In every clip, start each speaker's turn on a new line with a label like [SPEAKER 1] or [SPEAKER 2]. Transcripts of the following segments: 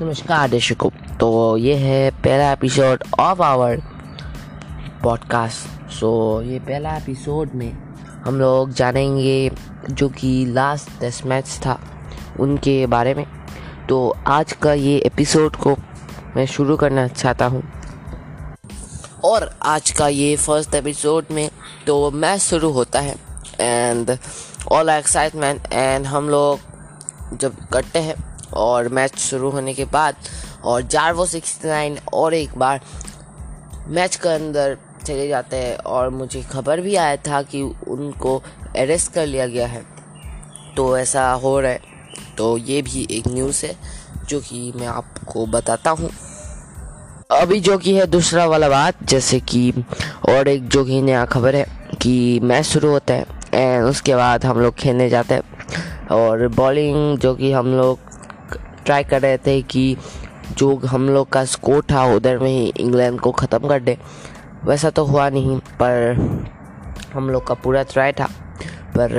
[SPEAKER 1] नमस्कार, दर्शकों तो ये है पहला episode of our podcast so ये पहला एपिसोड में हम लोग जानेंगे जो कि लास्ट टेस्ट मैच था उनके बारे में। तो आज का ये एपिसोड को मैं शुरू करना चाहता हूँ। और आज का ये फ़र्स्ट एपिसोड में तो मैच शुरू होता है। एंड ऑल एक्साइटमेंट एंड हम लोग जब करते हैं और मैच शुरू होने के बाद और जारवो सिक्सटी नाइन और एक बार मैच के अंदर चले जाते हैं और मुझे खबर भी आया था कि उनको अरेस्ट कर लिया गया है। तो ऐसा हो रहा है। तो ये भी एक न्यूज़ है, जो कि मैं आपको बताता हूँ। अभी जो कि है, दूसरा वाला बात, जैसे कि और एक जो कि नया खबर है कि मैच शुरू होता है एंड उसके बाद हम लोग खेलने जाते हैं। और बॉलिंग जो कि हम लोग ट्राई कर रहे थे कि जो हम लोग का स्कोर था उधर में ही इंग्लैंड को ख़त्म कर दे। वैसा तो हुआ नहीं, पर हम लोग का पूरा ट्राई था। पर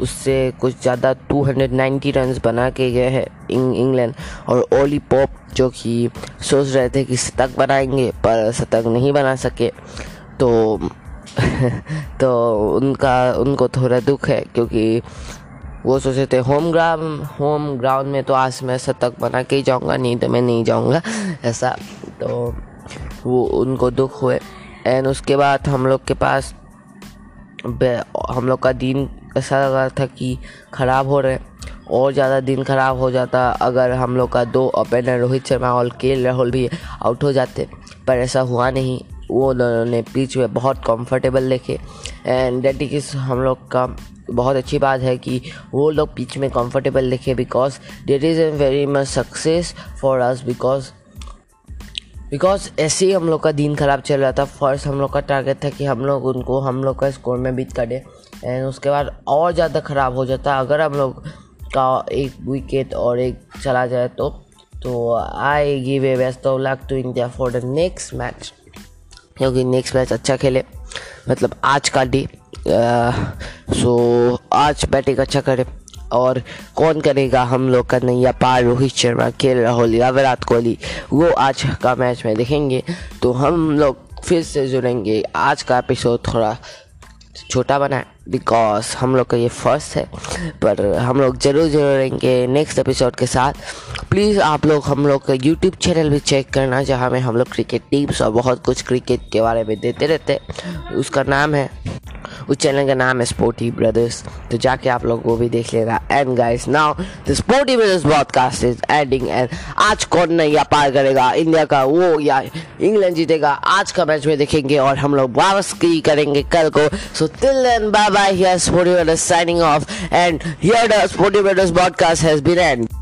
[SPEAKER 1] उससे कुछ ज़्यादा 290 रन बना के गए हैं इंग्लैंड और ओली पॉप जो कि सोच रहे थे कि शतक बनाएँगे, पर शतक नहीं बना सके। तो तो उनका, उनको थोड़ा दुख है, क्योंकि वो सोचे थे, होम ग्राउंड होम ग्राउंड में तो आज मैं शतक बना के ही जाऊँगा नहीं तो मैं नहीं जाऊँगा। ऐसा तो वो, उनको दुख हुए। एंड उसके बाद हम लोग के पास हम लोग का दिन ऐसा लगा था कि ख़राब हो रहे और ज़्यादा दिन ख़राब हो जाता, अगर हम लोग का दो ओपनर रोहित शर्मा और के राहुल भी आउट हो जाते। पर ऐसा हुआ नहीं। वो दोनों ने पिच में बहुत कंफर्टेबल देखे एंड डेट इज़ हम लोग का बहुत अच्छी बात है कि वो लोग पिच में कंफर्टेबल दिखे because that is a very much success for us because because ऐसे ही हम लोग का दिन ख़राब चल रहा था। फ़र्स्ट हम लोग का टारगेट था कि हम लोग उनको, हम लोग का स्कोर में बीत कर एंड उसके बाद और ज़्यादा ख़राब हो जाता। अगर हम लोग का एक विकेट और एक चला जाए तो तो I give a best of luck to India for the next match क्योंकि नेक्स्ट मैच अच्छा खेले। मतलब आज का डे सो आज बैटिंग अच्छा करे। और कौन करेगा हम लोग का या पार रोहित शर्मा के राहुल या विराट कोहली वो आज का मैच में देखेंगे। तो हम लोग फिर से जुड़ेंगे। आज का एपिसोड थोड़ा छोटा बनाए बिकॉज़ हम लोग का ये फ़र्स्ट है, पर हम लोग ज़रूर ज़रूर रहेंगे नेक्स्ट एपिसोड के साथ। प्लीज़ आप लोग, हम लोग का यूट्यूब चैनल भी चेक करना, जहाँ में हम लोग क्रिकेट टीम्स और बहुत कुछ क्रिकेट के बारे में देते रहते उसका नाम है उस चैनल का नाम है स्पोर्टी ब्रदर्स तो जाके आप लोग वो भी देख लेना। And guys now the Sporty Brothers podcast is ending and आज कौन नहीं या पार करेगा? इंडिया का वो या इंग्लैंड जीतेगा? आज का मैच में देखेंगे और हम लोग वापस की करेंगे कल को। So till then bye bye here Sporty Brothers signing off and here the Sporty Brothers podcast has been end